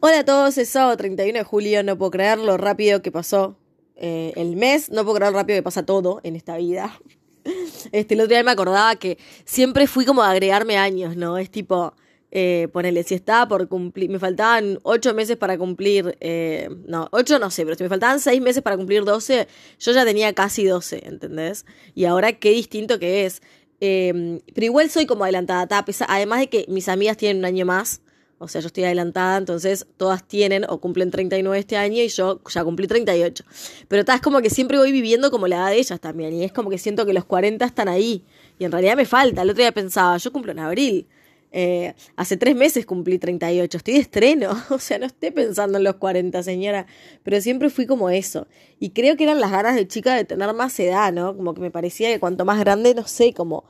Hola a todos, es sábado 31 de julio, no puedo creer lo rápido que pasó eh, el mes, no puedo creer lo rápido que pasa todo en esta vida. Este, el otro día me acordaba que siempre fui como a agregarme años, ¿no? Es tipo, eh, ponele, si estaba por cumplir, me faltaban ocho meses para cumplir, eh, no, ocho no sé, pero si me faltaban seis meses para cumplir doce, yo ya tenía casi doce, ¿entendés? Y ahora qué distinto que es. Eh, pero igual soy como adelantada, además de que mis amigas tienen un año más, o sea, yo estoy adelantada, entonces todas tienen o cumplen 39 este año y yo ya cumplí 38. Pero está, es como que siempre voy viviendo como la edad de ellas también. Y es como que siento que los 40 están ahí. Y en realidad me falta. El otro día pensaba, yo cumplo en abril. Eh, hace tres meses cumplí 38, estoy de estreno, o sea, no estoy pensando en los 40, señora, pero siempre fui como eso. Y creo que eran las ganas de chica de tener más edad, ¿no? Como que me parecía que cuanto más grande, no sé, como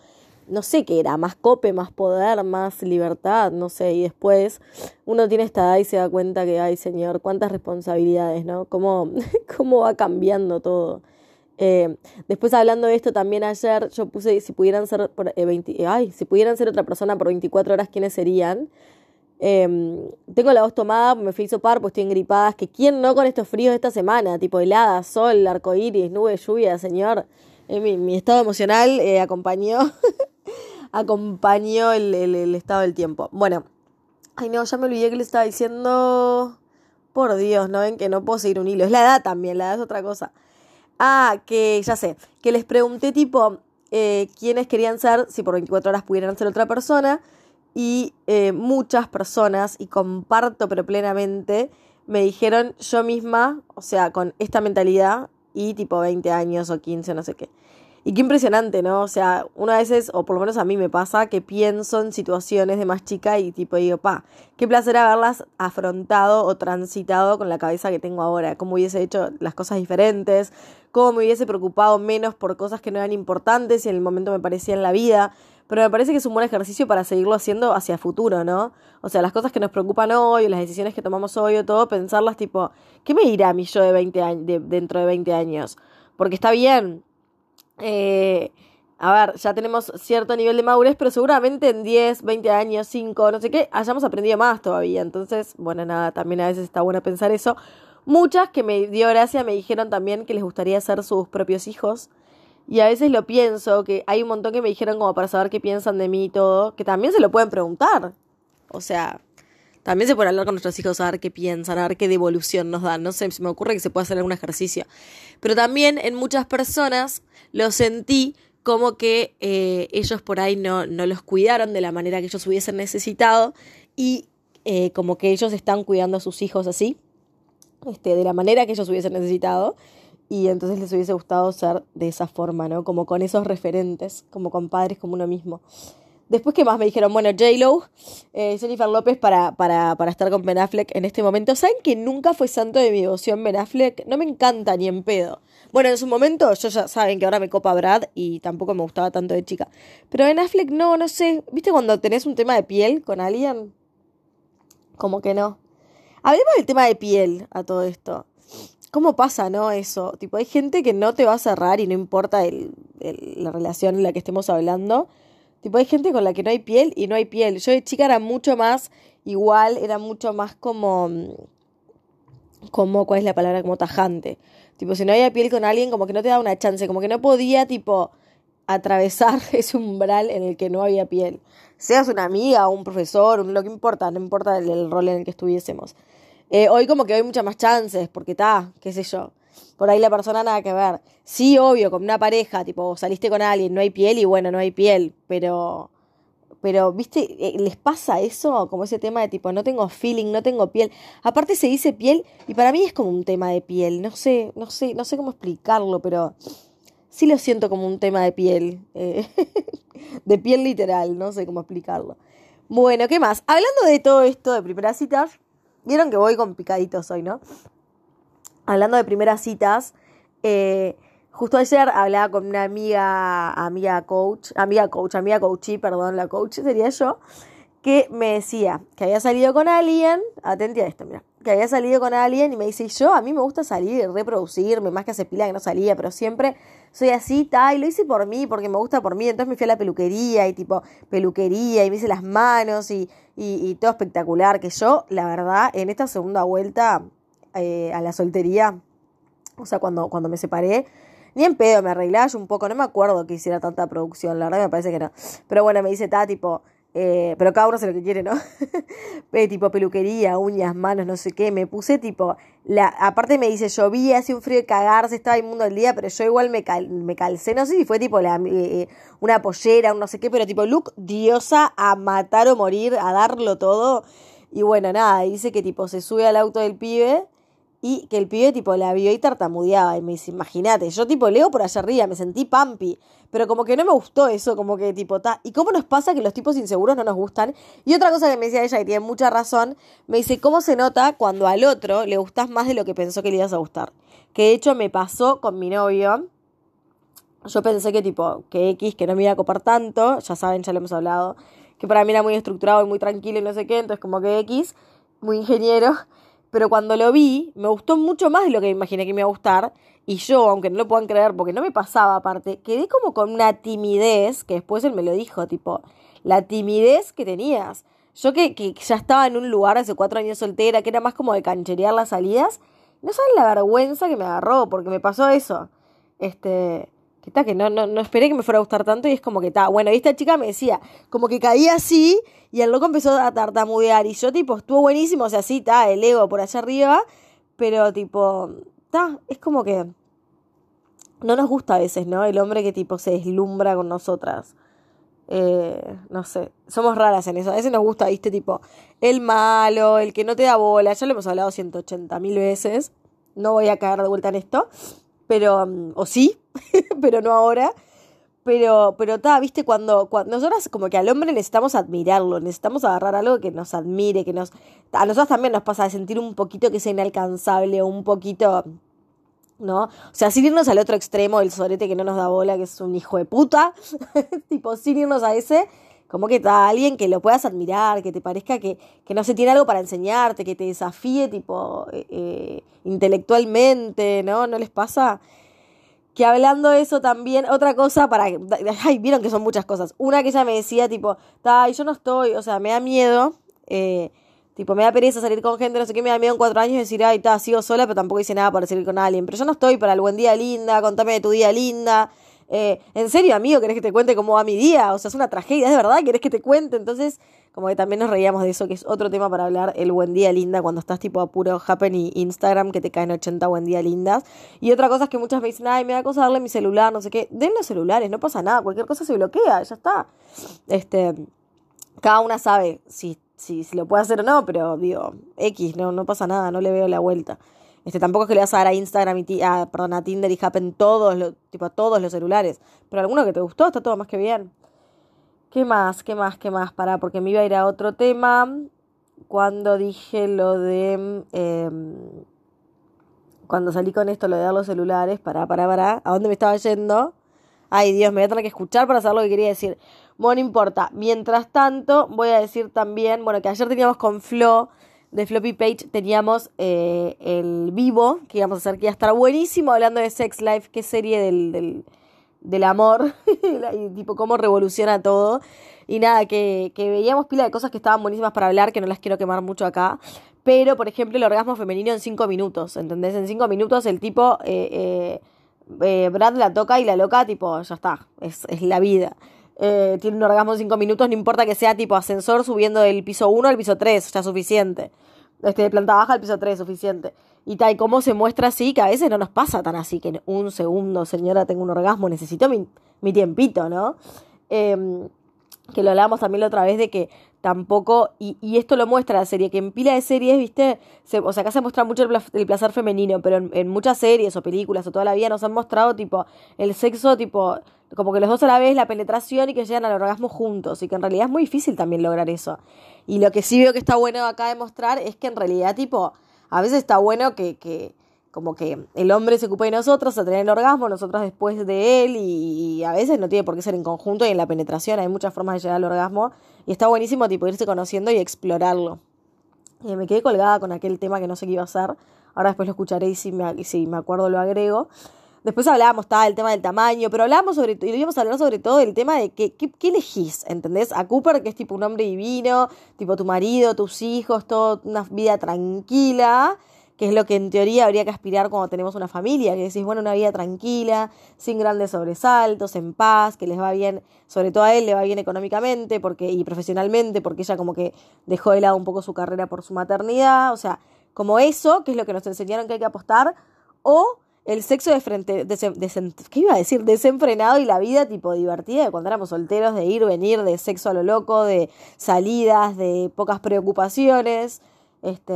no sé qué era, más cope, más poder, más libertad, no sé, y después uno tiene esta edad y se da cuenta que, ay señor, cuántas responsabilidades, ¿no? Cómo, cómo va cambiando todo. Eh, después hablando de esto también ayer yo puse si pudieran ser por, eh, ay, si pudieran ser otra persona por 24 horas, ¿quiénes serían? Em, tengo la voz tomada, me fui par, pues estoy engripada. que quién no con estos fríos de esta semana, tipo helada, sol, arcoíris, nube, lluvia, señor. Eh, mi, mi, estado emocional acompañó acompañó el, el, estado del tiempo. Bueno, ay no, ya me olvidé que le estaba diciendo. Por Dios, ¿no ven que no puedo seguir un hilo? Es la edad también, la edad es otra cosa. Ah, que ya sé, que les pregunté tipo eh, quiénes querían ser, si por 24 horas pudieran ser otra persona, y eh, muchas personas, y comparto pero plenamente, me dijeron yo misma, o sea, con esta mentalidad, y tipo 20 años o 15, no sé qué. Y qué impresionante, ¿no? O sea, una veces, o por lo menos a mí me pasa, que pienso en situaciones de más chica y tipo digo, pa, qué placer haberlas afrontado o transitado con la cabeza que tengo ahora, cómo hubiese hecho las cosas diferentes, cómo me hubiese preocupado menos por cosas que no eran importantes y en el momento me parecían la vida. Pero me parece que es un buen ejercicio para seguirlo haciendo hacia futuro, ¿no? O sea, las cosas que nos preocupan hoy, las decisiones que tomamos hoy o todo, pensarlas tipo, ¿qué me dirá mí yo de 20 años, de, dentro de 20 años? Porque está bien, eh, a ver, ya tenemos cierto nivel de madurez, pero seguramente en 10, 20 años, 5, no sé qué, hayamos aprendido más todavía. Entonces, bueno, nada, también a veces está bueno pensar eso. Muchas que me dio gracia me dijeron también que les gustaría ser sus propios hijos. Y a veces lo pienso, que hay un montón que me dijeron como para saber qué piensan de mí y todo, que también se lo pueden preguntar. O sea, también se puede hablar con nuestros hijos a ver qué piensan, a ver qué devolución nos dan. No sé, se me ocurre que se puede hacer algún ejercicio. Pero también en muchas personas lo sentí como que eh, ellos por ahí no, no los cuidaron de la manera que ellos hubiesen necesitado y eh, como que ellos están cuidando a sus hijos así, este, de la manera que ellos hubiesen necesitado y entonces les hubiese gustado ser de esa forma, ¿no? Como con esos referentes, como con padres como uno mismo. Después, ¿qué más me dijeron? Bueno, J-Lo, eh, Jennifer López para, para, para estar con Ben Affleck en este momento. ¿Saben que nunca fue santo de mi devoción Ben Affleck? No me encanta ni en pedo. Bueno, en su momento, yo ya saben que ahora me copa Brad y tampoco me gustaba tanto de chica. Pero Ben Affleck, no, no sé. ¿Viste cuando tenés un tema de piel con alguien? Como que no. Hablemos del tema de piel a todo esto. ¿Cómo pasa, no? Eso. Tipo, hay gente que no te va a cerrar y no importa el, la relación en la que estemos hablando Tipo, hay gente con la que no hay piel y no hay piel. Yo de chica era mucho más igual, era mucho más como. como ¿Cuál es la palabra? Como tajante. Tipo, si no había piel con alguien, como que no te da una chance, como que no podía, tipo, atravesar ese umbral en el que no había piel. Seas una amiga, un profesor, lo que importa, no importa el, rol en el que estuviésemos. Eh, hoy como que hay muchas más chances, porque está, qué sé yo por ahí la persona nada que ver. Sí, obvio, con una pareja, tipo, saliste con alguien, no hay piel y bueno, no hay piel, pero pero, ¿viste? Eh, ¿Les pasa eso? Como ese tema de tipo, no tengo feeling, no tengo piel. Aparte se dice piel y para mí es como un tema de piel. No sé, no sé, no sé cómo explicarlo, pero sí lo siento como un tema de piel. Eh, de piel literal, no sé cómo explicarlo. Bueno, ¿qué más? Hablando de todo esto de primeras citas, vieron que voy con picaditos hoy, ¿no? Hablando de primeras citas, eh, justo ayer hablaba con una amiga, amiga coach, amiga coach, amiga coachí, perdón, la coach sería yo, que me decía que había salido con alguien, atente a esto, mira, que había salido con alguien y me dice, yo a mí me gusta salir, reproducirme, más que hace pila que no salía, pero siempre soy así, tal, y lo hice por mí, porque me gusta por mí, entonces me fui a la peluquería y tipo peluquería y me hice las manos y, y, todo espectacular, que yo, la verdad, en esta segunda vuelta eh, a la soltería, o sea, cuando, cuando me separé, ni en pedo, me arreglaba yo un poco, no me acuerdo que hiciera tanta producción, la verdad me parece que no, pero bueno, me dice, está tipo eh, pero cada uno hace lo que quiere, ¿no? tipo peluquería, uñas, manos, no sé qué. Me puse tipo. La, aparte me dice, llovía, hacía un frío de cagarse, estaba inmundo el día, pero yo igual me, me calcé. No sé si fue tipo la, eh, una pollera, un no sé qué, pero tipo look diosa a matar o morir, a darlo todo. Y bueno, nada, dice que tipo se sube al auto del pibe y que el pibe tipo la vio y tartamudeaba. Y me dice, imagínate, yo tipo leo por allá arriba, me sentí pampi. Pero como que no me gustó eso, como que tipo, ta. ¿Y cómo nos pasa que los tipos inseguros no nos gustan? Y otra cosa que me decía ella, y tiene mucha razón, me dice, ¿cómo se nota cuando al otro le gustas más de lo que pensó que le ibas a gustar? Que de hecho me pasó con mi novio. Yo pensé que tipo, que X, que no me iba a copar tanto, ya saben, ya lo hemos hablado, que para mí era muy estructurado y muy tranquilo y no sé qué, entonces como que X, muy ingeniero pero cuando lo vi, me gustó mucho más de lo que imaginé que me iba a gustar. Y yo, aunque no lo puedan creer, porque no me pasaba aparte, quedé como con una timidez, que después él me lo dijo, tipo, la timidez que tenías. Yo que, que ya estaba en un lugar hace cuatro años soltera, que era más como de cancherear las salidas, no saben la vergüenza que me agarró, porque me pasó eso. Este, que que no, no, no esperé que me fuera a gustar tanto y es como que está, bueno, y esta chica me decía, como que caía así y el loco empezó a tartamudear y yo tipo, estuvo buenísimo, o sea, sí, está, el ego por allá arriba, pero tipo, está, es como que no nos gusta a veces, ¿no? El hombre que tipo se deslumbra con nosotras. Eh, no sé, somos raras en eso. A veces nos gusta, viste, tipo, el malo, el que no te da bola. Ya lo hemos hablado 180 mil veces. No voy a caer de vuelta en esto pero, mm, o sí, pero no ahora. Pero, pero está, viste, cuando, cuando nosotras como que al hombre necesitamos admirarlo, necesitamos agarrar algo que nos admire, que nos... A nosotros también nos pasa de sentir un poquito que sea inalcanzable un poquito... ¿No? O sea, sin irnos al otro extremo, el sorete que no nos da bola, que es un hijo de puta, tipo, sin irnos a ese, como que está alguien que lo puedas admirar, que te parezca que, que no se tiene algo para enseñarte, que te desafíe tipo eh, eh, intelectualmente, ¿no? ¿No les pasa? Que hablando de eso también, otra cosa para... Ay, vieron que son muchas cosas. Una que ella me decía tipo, y yo no estoy, o sea, me da miedo, eh, tipo, me da pereza salir con gente, no sé qué, me da miedo en cuatro años decir, ay, está, sigo sola, pero tampoco hice nada para salir con alguien. Pero yo no estoy para el buen día linda, contame de tu día linda. Eh, ¿En serio, amigo, querés que te cuente cómo va mi día? O sea, es una tragedia, ¿es verdad? ¿Querés que te cuente? Entonces, como que también nos reíamos de eso, que es otro tema para hablar, el buen día linda, cuando estás tipo a puro happen y Instagram, que te caen 80 buen día lindas. Y otra cosa es que muchas me dicen, ay, me da cosa darle mi celular, no sé qué. Den los celulares, no pasa nada, cualquier cosa se bloquea, ya está. Este, cada una sabe si, si, si lo puede hacer o no, pero digo, X, no, no pasa nada, no le veo la vuelta. Este, tampoco es que le vas a dar a Instagram y a, perdón, a Tinder y Happen todos los, tipo, a todos los celulares. Pero alguno que te gustó, está todo más que bien. ¿Qué más? ¿Qué más? ¿Qué más? Para, porque me iba a ir a otro tema. Cuando dije lo de. Em, cuando salí con esto, lo de dar los celulares. Para, para, para. ¿A dónde me estaba yendo? Ay, Dios, me voy a tener que escuchar para saber lo que quería decir. Bueno, no importa. Mientras tanto, voy a decir también, bueno, que ayer teníamos con Flo de Floppy Page teníamos eh, el vivo, que íbamos a hacer, que iba a estar buenísimo hablando de Sex Life, qué serie del, del, del amor, y tipo cómo revoluciona todo. Y nada, que, que veíamos pila de cosas que estaban buenísimas para hablar, que no las quiero quemar mucho acá. Pero, por ejemplo, el orgasmo femenino en cinco minutos, ¿entendés? En cinco minutos el tipo, eh, eh, Brad la toca y la loca, tipo, ya está, es, es la vida. Tiene un orgasmo en cinco minutos, no importa que sea tipo ascensor subiendo del piso 1 al piso 3, ya suficiente este, de planta baja al piso 3, suficiente. Y tal, como se muestra así, que a veces no nos pasa tan así, que en un segundo, señora, tengo un orgasmo, necesito mi, mi tiempito, ¿no? Em, que lo hablábamos también la otra vez de que tampoco, y, y, esto lo muestra la serie, que en pila de series, viste, o sea, acá se muestra mucho el, placer femenino, pero en, en, muchas series o películas o toda la vida nos han mostrado, tipo, el sexo, tipo, como que los dos a la vez, la penetración y que llegan al orgasmo juntos, y que en realidad es muy difícil también lograr eso. Y lo que sí veo que está bueno acá demostrar es que en realidad, tipo, a veces está bueno que, que como que el hombre se ocupe de nosotros a tener el orgasmo, nosotros después de él, y, a veces no tiene por qué ser en conjunto y en la penetración, hay muchas formas de llegar al orgasmo, y está buenísimo, tipo, irse conociendo y explorarlo. Eh, me quedé colgada con aquel tema que no sé qué iba a hacer. Ahora después lo escucharé y si me, si me acuerdo lo agrego. Después hablábamos, estaba el tema del tamaño, pero hablábamos sobre, y íbamos a hablar sobre todo del tema de que, qué, elegís, ¿entendés? A Cooper, que es tipo un hombre divino, tipo tu marido, tus hijos, toda una vida tranquila, que es lo que en teoría habría que aspirar cuando tenemos una familia, que decís, bueno, una vida tranquila, sin grandes sobresaltos, en paz, que les va bien, sobre todo a él le va bien económicamente porque, y profesionalmente, porque ella como que dejó de lado un poco su carrera por su maternidad, o sea, como eso, que es lo que nos enseñaron que hay que apostar, o el sexo de frente, ¿qué iba a decir? Desenfrenado y la vida tipo divertida de cuando éramos solteros, de ir, venir, de sexo a lo loco, de salidas, de pocas preocupaciones. Este,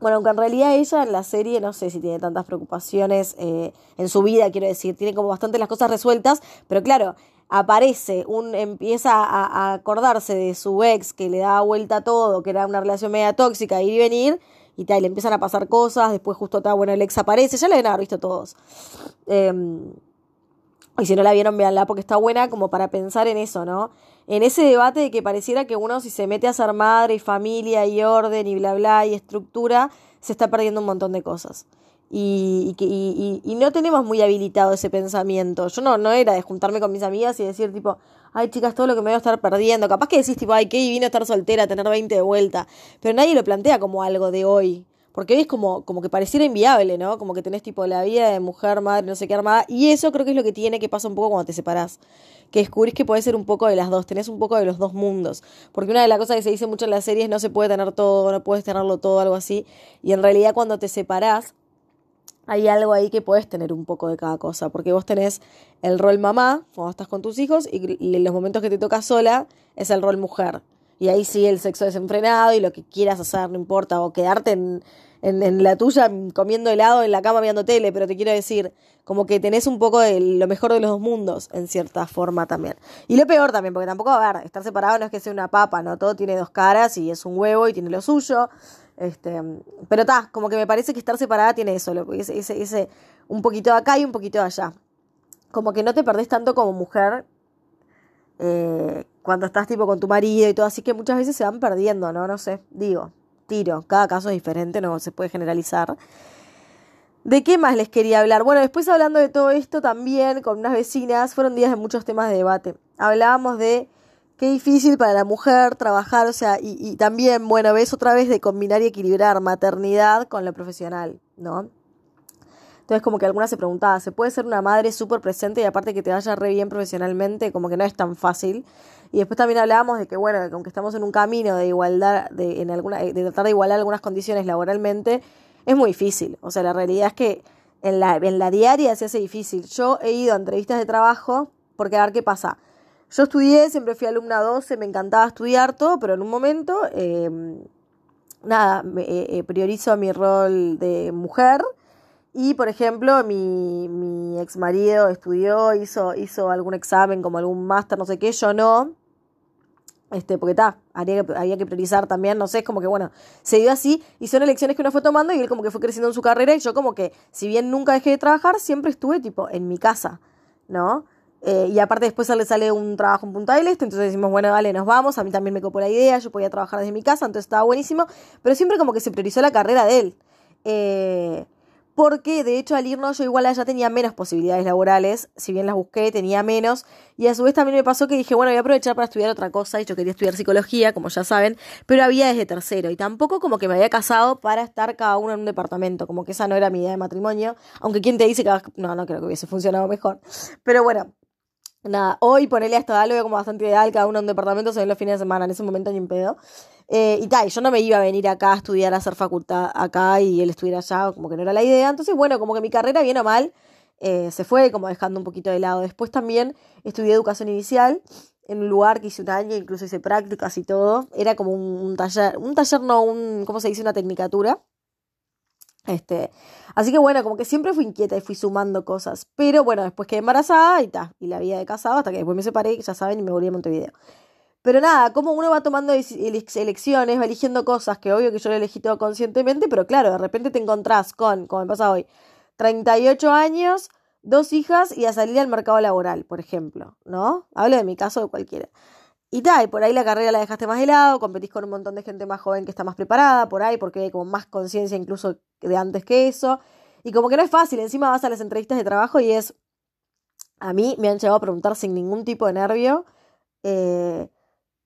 bueno, aunque en realidad ella en la serie no sé si tiene tantas preocupaciones eh, en su vida, quiero decir, tiene como bastante las cosas resueltas, pero claro, aparece, un, empieza a, a acordarse de su ex que le daba vuelta a todo, que era una relación media tóxica, ir y venir, y tal, le empiezan a pasar cosas, después justo está, bueno, el ex aparece, ya la deben visto todos. Em, y si no la vieron, véanla porque está buena como para pensar en eso, ¿no? En ese debate de que pareciera que uno si se mete a ser madre y familia y orden y bla bla y estructura, se está perdiendo un montón de cosas. Y, y, y, y no tenemos muy habilitado ese pensamiento. Yo no, no era de juntarme con mis amigas y decir tipo, ay chicas, todo lo que me voy a estar perdiendo. Capaz que decís tipo, ay, qué divino estar soltera, tener 20 de vuelta. Pero nadie lo plantea como algo de hoy. Porque hoy es como, como que pareciera inviable, ¿no? Como que tenés tipo la vida de mujer, madre, no sé qué armada. Y eso creo que es lo que tiene que pasa un poco cuando te separás. Que descubrís que puede ser un poco de las dos, tenés un poco de los dos mundos. Porque una de las cosas que se dice mucho en las series no se puede tener todo, no puedes tenerlo todo, algo así. Y en realidad cuando te separás, hay algo ahí que puedes tener un poco de cada cosa, porque vos tenés el rol mamá cuando estás con tus hijos y, los momentos que te toca sola es el rol mujer. Y ahí sí el sexo desenfrenado y lo que quieras hacer, no importa, o quedarte en, en, la tuya comiendo helado en la cama viendo tele, pero te quiero decir, como que tenés un poco de lo mejor de los dos mundos, en cierta forma también. Y lo peor también, porque tampoco, a ver, estar separado no es que sea una papa, ¿no? Todo tiene dos caras y es un huevo y tiene lo suyo. Este, pero está, como que me parece que estar separada tiene eso, lo, ese, un poquito de acá y un poquito de allá. Como que no te perdés tanto como mujer eh, cuando estás tipo con tu marido y todo, así que muchas veces se van perdiendo, ¿no? No sé, digo, tiro, cada caso es diferente, no se puede generalizar. ¿De qué más les quería hablar? Bueno, después hablando de todo esto también con unas vecinas, fueron días de muchos temas de debate. Hablábamos de qué difícil para la mujer trabajar, o sea, y, y, también, bueno, ves otra vez de combinar y equilibrar maternidad con lo profesional, ¿no? Entonces, como que alguna se preguntaba, ¿se puede ser una madre súper presente y aparte que te vaya re bien profesionalmente? Como que no es tan fácil. Y después también hablábamos de que, bueno, que aunque estamos en un camino de igualdad, de, en alguna, de tratar de igualar algunas condiciones laboralmente, es muy difícil. O sea, la realidad es que en la, en la diaria se hace difícil. Yo he ido a entrevistas de trabajo porque a ver qué pasa yo estudié, siempre fui alumna 12, me encantaba estudiar todo, pero en un momento, em, nada, eh, eh, priorizo mi rol de mujer. Y, por ejemplo, mi, mi ex marido estudió, hizo, hizo algún examen, como algún máster, no sé qué, yo no. Este, porque está, había que priorizar también, no sé, es como que bueno, se dio así y son elecciones que uno fue tomando y él como que fue creciendo en su carrera y yo como que, si bien nunca dejé de trabajar, siempre estuve tipo en mi casa, ¿no? Eh, y aparte después le sale un trabajo en Punta del Este, entonces decimos, bueno, vale, nos vamos, a mí también me copó la idea, yo podía trabajar desde mi casa, entonces estaba buenísimo, pero siempre como que se priorizó la carrera de él. Eh, porque de hecho al irnos yo igual ya tenía menos posibilidades laborales, si bien las busqué, tenía menos, y a su vez también me pasó que dije, bueno, voy a aprovechar para estudiar otra cosa, y yo quería estudiar psicología, como ya saben, pero había desde tercero, y tampoco como que me había casado para estar cada uno en un departamento, como que esa no era mi idea de matrimonio, aunque quien te dice que no, no creo que hubiese funcionado mejor, pero bueno, Nada, hoy ponerle hasta algo como bastante ideal, cada uno en un departamento se ven los fines de semana, en ese momento ni en pedo. Eh, y tal, yo no me iba a venir acá a estudiar, a hacer facultad acá y él estuviera allá, como que no era la idea. Entonces, bueno, como que mi carrera, bien o mal, eh, se fue como dejando un poquito de lado. Después también estudié educación inicial en un lugar que hice un año, incluso hice prácticas y todo. Era como un, un taller, un taller no, un, ¿cómo se dice? Una tecnicatura. Este, así que bueno, como que siempre fui inquieta y fui sumando cosas. Pero bueno, después quedé embarazada y ta, y la vida de casado hasta que después me separé, ya saben, y me volví a Montevideo. Pero nada, como uno va tomando elecciones, va eligiendo cosas que obvio que yo lo elegí todo conscientemente, pero claro, de repente te encontrás con, como me pasa hoy, 38 años, dos hijas y a salir al mercado laboral, por ejemplo, ¿no? Hablo de mi caso de cualquiera. Y tal, y por ahí la carrera la dejaste más de lado, competís con un montón de gente más joven que está más preparada, por ahí, porque hay como más conciencia incluso de antes que eso. Y como que no es fácil, encima vas a las entrevistas de trabajo y es... A mí me han llegado a preguntar sin ningún tipo de nervio. Eh,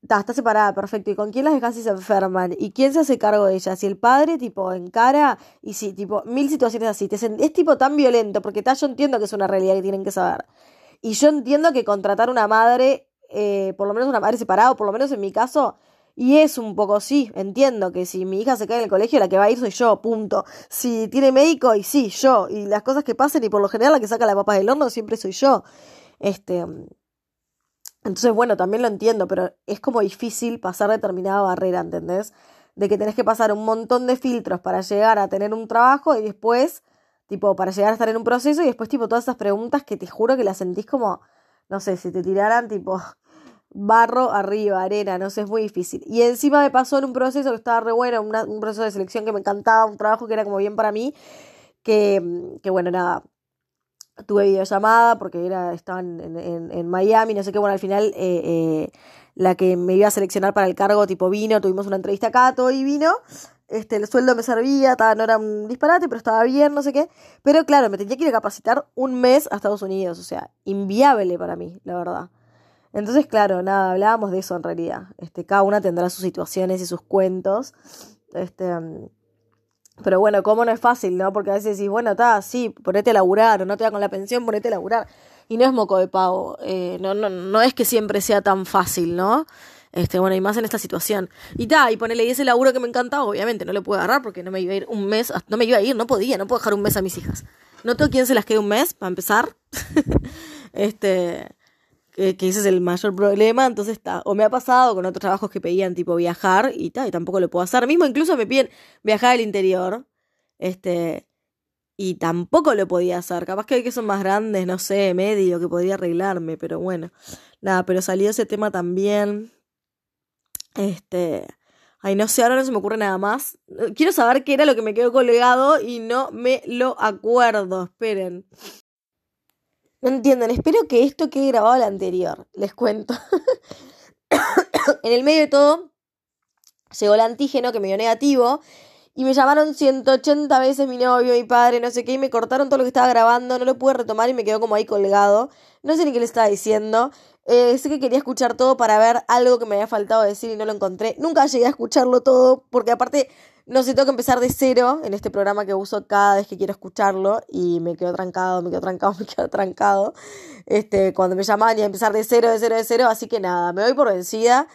está separada, perfecto. ¿Y con quién las dejas si se enferman? ¿Y quién se hace cargo de ellas? Si el padre, tipo, encara, y si, tipo, mil situaciones así. es tipo tan violento, porque ta, yo entiendo que es una realidad que tienen que saber. Y yo entiendo que contratar una madre, eh, por lo menos una madre separada, o por lo menos en mi caso, y es un poco sí, entiendo que si mi hija se cae en el colegio, la que va a ir soy yo, punto. Si tiene médico, y sí, yo. Y las cosas que pasen, y por lo general la que saca la papa del horno siempre soy yo. Este. Entonces, bueno, también lo entiendo, pero es como difícil pasar determinada barrera, ¿entendés? De que tenés que pasar un montón de filtros para llegar a tener un trabajo y después, tipo, para llegar a estar en un proceso y después, tipo, todas esas preguntas que te juro que las sentís como, no sé, si te tiraran, tipo, barro arriba, arena, no sé, es muy difícil. Y encima me pasó en un proceso que estaba re bueno, un proceso de selección que me encantaba, un trabajo que era como bien para mí, que, que bueno, nada, tuve videollamada porque era, estaban en, en, Miami, no sé qué, bueno, al final eh, eh, la que me iba a seleccionar para el cargo tipo vino, tuvimos una entrevista acá, todo y vino, este, el sueldo me servía, no era un disparate, pero estaba bien, no sé qué, pero claro, me tenía que ir a capacitar un mes a Estados Unidos, o sea, inviable para mí, la verdad. Entonces, claro, nada, hablábamos de eso en realidad. Este, cada una tendrá sus situaciones y sus cuentos. Este, pero bueno, como no es fácil, ¿no? Porque a veces decís, bueno, está, sí, ponete a laburar, o no te da con la pensión, ponete a laburar. Y no es moco de pavo, eh, no, no, no es que siempre sea tan fácil, ¿no? Este, bueno, y más en esta situación. Y ta, y ponele, y ese laburo que me encantaba, obviamente, no le puedo agarrar porque no me iba a ir un mes, no me iba a ir, no podía, no puedo dejar un mes a mis hijas. No tengo quien se las quede un mes, para empezar. este, que, ese es el mayor problema, entonces está. O me ha pasado con otros trabajos que pedían tipo viajar y tal, y tampoco lo puedo hacer. Mismo incluso me piden viajar al interior, este, y tampoco lo podía hacer. Capaz que hay que son más grandes, no sé, medio, que podría arreglarme, pero bueno. Nada, pero salió ese tema también. Este. Ay, no sé, ahora no se me ocurre nada más. Quiero saber qué era lo que me quedó colgado y no me lo acuerdo. Esperen. No entienden, espero que esto quede grabado al anterior, les cuento. en el medio de todo, llegó el antígeno que me dio negativo y me llamaron 180 veces mi novio, mi padre, no sé qué, y me cortaron todo lo que estaba grabando, no lo pude retomar y me quedó como ahí colgado. No sé ni qué le estaba diciendo. Eh, sé que quería escuchar todo para ver algo que me había faltado decir y no lo encontré. Nunca llegué a escucharlo todo, porque aparte no sé, tengo que empezar de cero en este programa que uso cada vez que quiero escucharlo y me quedo trancado, me quedo trancado, me quedo trancado. Este, cuando me llaman y empezar de cero, de cero, de cero, así que nada, me voy por vencida.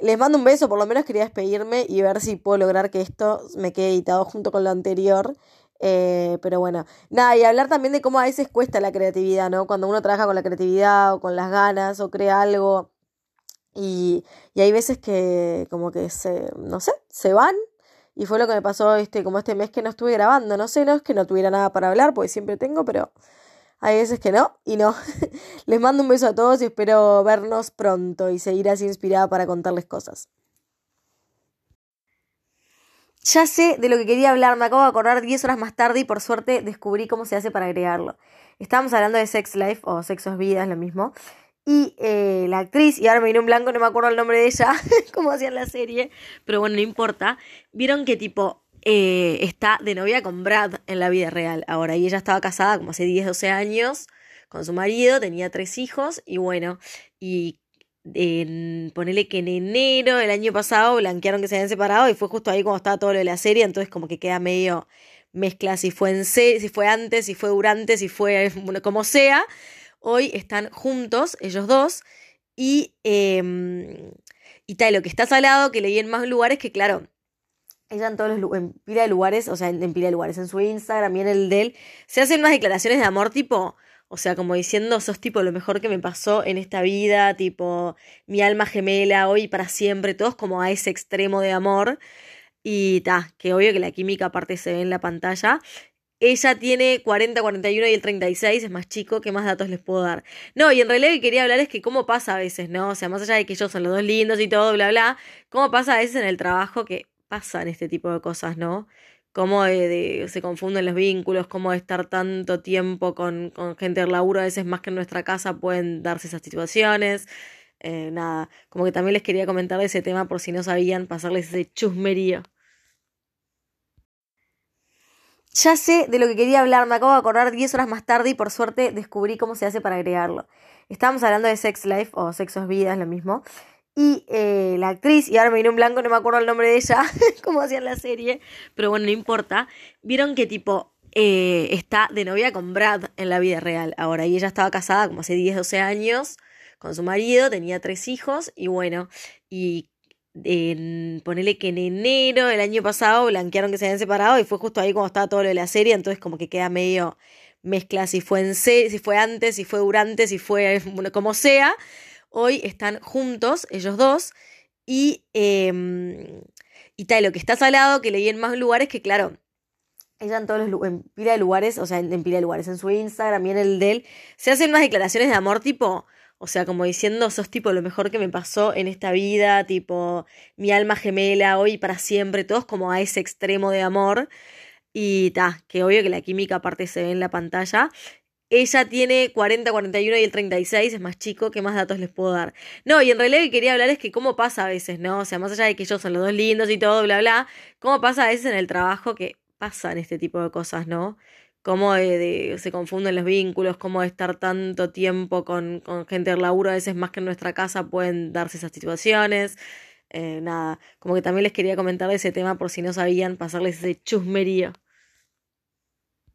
Les mando un beso, por lo menos quería despedirme y ver si puedo lograr que esto me quede editado junto con lo anterior. Eh, pero bueno, nada, y hablar también de cómo a veces cuesta la creatividad, ¿no? Cuando uno trabaja con la creatividad o con las ganas o crea algo y, y hay veces que como que se, no sé, se van y fue lo que me pasó este, como este mes que no estuve grabando. No sé, no es que no tuviera nada para hablar, porque siempre tengo, pero hay veces que no, y no. les mando un beso a todos y espero vernos pronto y seguir así inspirada para contarles cosas. Ya sé de lo que quería hablar, me acabo de acordar 10 horas más tarde y por suerte descubrí cómo se hace para agregarlo. Estábamos hablando de Sex Life o Sexos Vida, es lo mismo. Y eh, la actriz, y ahora me vino un blanco, no me acuerdo el nombre de ella, como hacían la serie, pero bueno, no importa. Vieron que tipo eh, está de novia con Brad en la vida real. Ahora, y ella estaba casada como hace 10, 12 años con su marido, tenía tres hijos, y bueno, y en, ponele que en enero del año pasado blanquearon que se habían separado, y fue justo ahí cuando estaba todo lo de la serie, entonces como que queda medio mezcla si fue en si fue antes, si fue durante, si fue como sea. Hoy están juntos, ellos dos, y, eh, y tal, lo que está salado, que leí en más lugares, que claro, ella en todos los en pila de lugares, o sea, en, pila de lugares, en su Instagram y en el de él, se hacen unas declaraciones de amor tipo, o sea, como diciendo, sos tipo lo mejor que me pasó en esta vida, tipo, mi alma gemela, hoy para siempre, todos como a ese extremo de amor. Y ta, que obvio que la química aparte se ve en la pantalla. Ella tiene 40, 41 y el 36 es más chico, ¿qué más datos les puedo dar? No, y en realidad lo que quería hablar es que cómo pasa a veces, ¿no? O sea, más allá de que ellos son los dos lindos y todo, bla, bla, cómo pasa a veces en el trabajo que pasan este tipo de cosas, ¿no? Cómo de, se confunden los vínculos, cómo estar tanto tiempo con, con gente del laburo, a veces más que en nuestra casa pueden darse esas situaciones. Eh, nada, como que también les quería comentar de ese tema por si no sabían, pasarles ese chusmerío. Ya sé de lo que quería hablar, me acabo de acordar 10 horas más tarde y por suerte descubrí cómo se hace para agregarlo. Estábamos hablando de Sex Life o Sexos Vida, es lo mismo. Y eh, la actriz, y ahora me viene un blanco, no me acuerdo el nombre de ella, cómo hacían la serie, pero bueno, no importa. Vieron que tipo eh, está de novia con Brad en la vida real ahora, y ella estaba casada como hace 10, 12 años con su marido, tenía tres hijos, y bueno, y en, ponele que en enero del año pasado blanquearon que se habían separado y fue justo ahí cuando estaba todo lo de la serie, entonces como que queda medio mezcla si fue en si fue antes, si fue durante, si fue como sea. Hoy están juntos, ellos dos, y, eh, y tal, lo que está salado, que leí en más lugares, que claro, ella en todos los en pila de lugares, o sea, en, pila de lugares, en su Instagram y en el de él, se hacen unas declaraciones de amor tipo, o sea, como diciendo, sos tipo lo mejor que me pasó en esta vida, tipo, mi alma gemela, hoy para siempre, todos como a ese extremo de amor. Y ta, que obvio que la química aparte se ve en la pantalla. Ella tiene 40, 41 y el 36 es más chico, ¿qué más datos les puedo dar? No, y en realidad lo que quería hablar es que cómo pasa a veces, ¿no? O sea, más allá de que ellos son los dos lindos y todo, bla, bla, cómo pasa a veces en el trabajo que pasan este tipo de cosas, ¿no? Cómo se confunden los vínculos, cómo estar tanto tiempo con, con, gente del laburo, a veces más que en nuestra casa pueden darse esas situaciones. Eh, nada, como que también les quería comentar de ese tema por si no sabían, pasarles ese chusmerío.